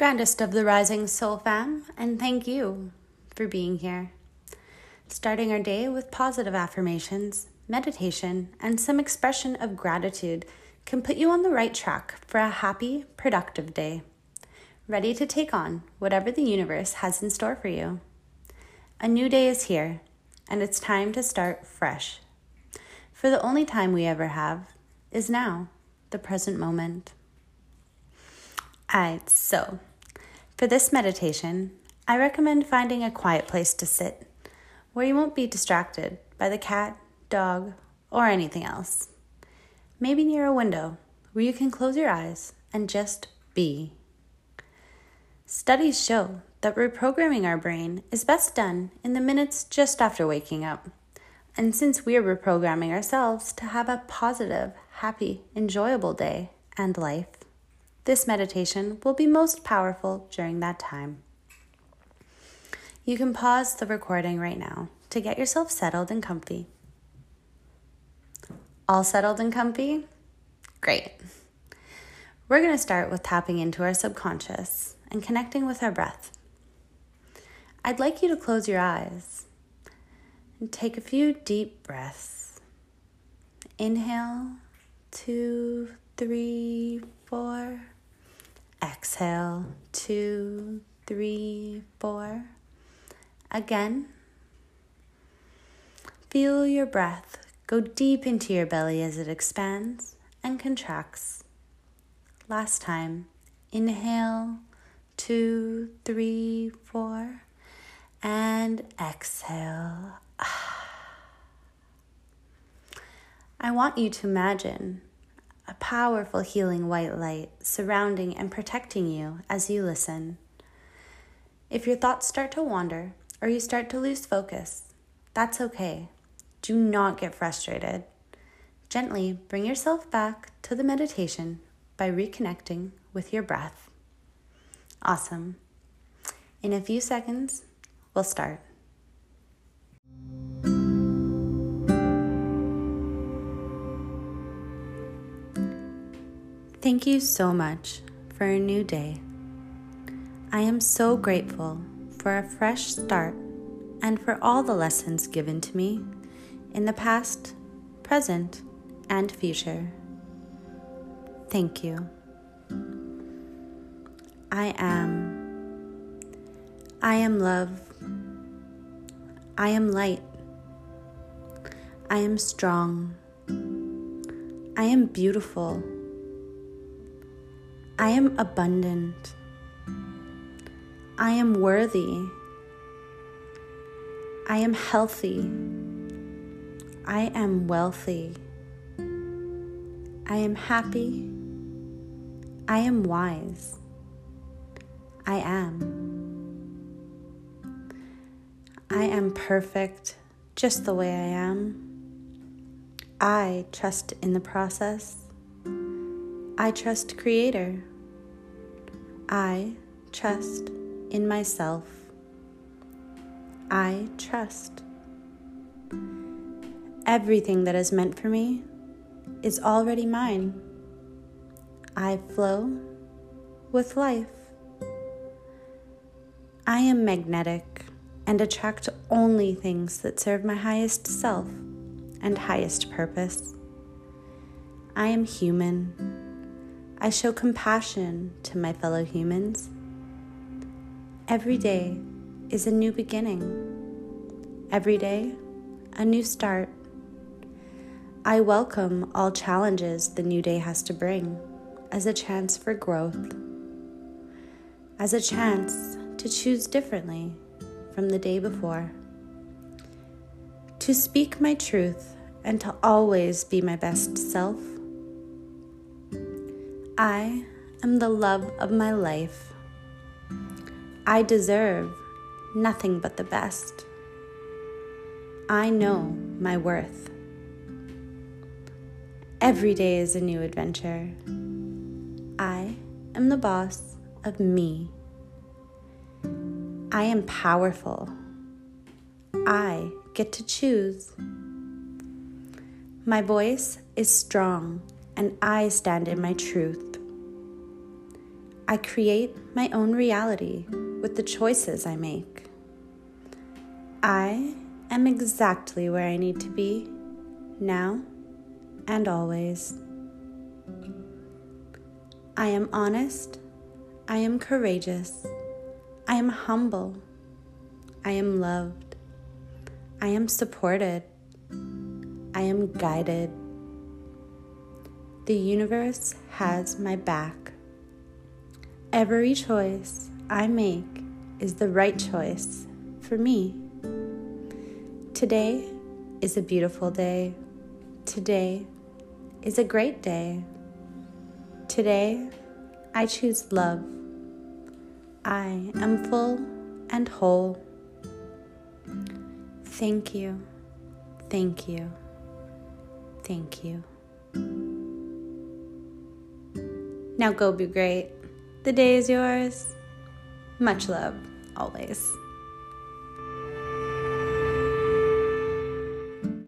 Grandest of the rising soul fam, and thank you for being here. Starting our day with positive affirmations, meditation, and some expression of gratitude can put you on the right track for a happy, productive day. Ready to take on whatever the universe has in store for you. A new day is here, and it's time to start fresh. For the only time we ever have is now, the present moment. Alright, so for this meditation, I recommend finding a quiet place to sit where you won't be distracted by the cat, dog, or anything else. Maybe near a window where you can close your eyes and just be. Studies show that reprogramming our brain is best done in the minutes just after waking up. And since we are reprogramming ourselves to have a positive, happy, enjoyable day and life, this meditation will be most powerful during that time. You can pause the recording right now to get yourself settled and comfy. All settled and comfy? Great. We're going to start with tapping into our subconscious and connecting with our breath. I'd like you to close your eyes and take a few deep breaths. Inhale, two, three, four. Exhale, two, three, four. Again. Feel your breath go deep into your belly as it expands and contracts. Last time. Inhale, two, three, four, and exhale. Ah. I want you to imagine a powerful healing white light surrounding and protecting you as you listen. If your thoughts start to wander or you start to lose focus, that's okay. Do not get frustrated. Gently bring yourself back to the meditation by reconnecting with your breath. Awesome. In a few seconds, we'll start. Thank you so much for a new day. I am so grateful for a fresh start and for all the lessons given to me in the past, present, and future. Thank you. I am. I am love. I am light. I am strong. I am beautiful. I am abundant. I am worthy. I am healthy. I am wealthy. I am happy. I am wise. I am. I am perfect just the way I am. I trust in the process. I trust Creator. I trust in myself. I trust. Everything that is meant for me is already mine. I flow with life. I am magnetic and attract only things that serve my highest self and highest purpose. I am human. I show compassion to my fellow humans. Every day is a new beginning. Every day, a new start. I welcome all challenges the new day has to bring as a chance for growth, as a chance to choose differently from the day before, to speak my truth and to always be my best self. I am the love of my life. I deserve nothing but the best. I know my worth. Every day is a new adventure. I am the boss of me. I am powerful. I get to choose. My voice is strong, and I stand in my truth. I create my own reality with the choices I make. I am exactly where I need to be now and always. I am honest. I am courageous. I am humble. I am loved. I am supported. I am guided. The universe has my back. Every choice I make is the right choice for me. Today is a beautiful day. Today is a great day. Today, I choose love. I am full and whole. Thank you, thank you, thank you. Now go be great. The day is yours. Much love, always.